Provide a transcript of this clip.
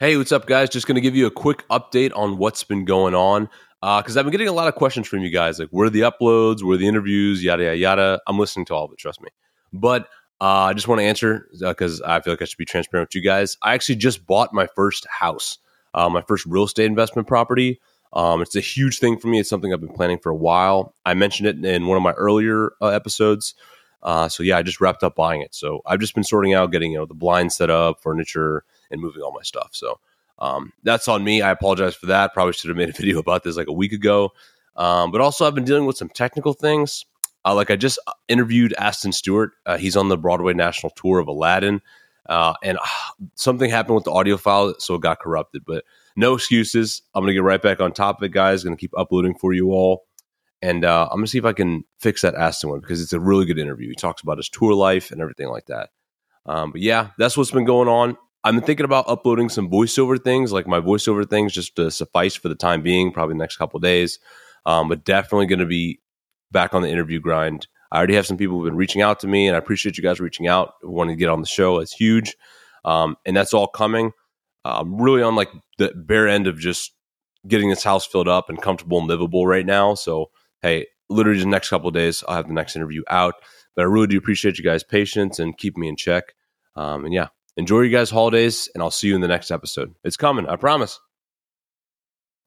Hey, what's up, guys? Just going to give you a quick update on what's been going on because uh, I've been getting a lot of questions from you guys, like where are the uploads, where are the interviews, yada yada yada. I'm listening to all of it, trust me. But uh, I just want to answer because uh, I feel like I should be transparent with you guys. I actually just bought my first house, uh, my first real estate investment property. Um, it's a huge thing for me. It's something I've been planning for a while. I mentioned it in one of my earlier uh, episodes. Uh, so yeah, I just wrapped up buying it. So I've just been sorting out, getting you know the blinds set up, furniture, and moving all my stuff. So um, that's on me. I apologize for that. Probably should have made a video about this like a week ago. Um, but also, I've been dealing with some technical things. Uh, like I just uh, interviewed Aston Stewart. Uh, he's on the Broadway national tour of Aladdin, uh, and something happened with the audio file, so it got corrupted. But no excuses. I'm gonna get right back on top of it, guys. Gonna keep uploading for you all, and uh, I'm gonna see if I can fix that Aston one because it's a really good interview. He talks about his tour life and everything like that. Um, but yeah, that's what's been going on. I'm thinking about uploading some voiceover things, like my voiceover things, just to suffice for the time being, probably the next couple days. Um, but definitely going to be back on the interview grind. I already have some people who've been reaching out to me, and I appreciate you guys reaching out, wanting to get on the show. It's huge, um, and that's all coming. Uh, I'm really on like the bare end of just getting this house filled up and comfortable and livable right now. So hey, literally the next couple days, I'll have the next interview out. But I really do appreciate you guys' patience and keep me in check. Um, and yeah, enjoy your guys' holidays, and I'll see you in the next episode. It's coming, I promise.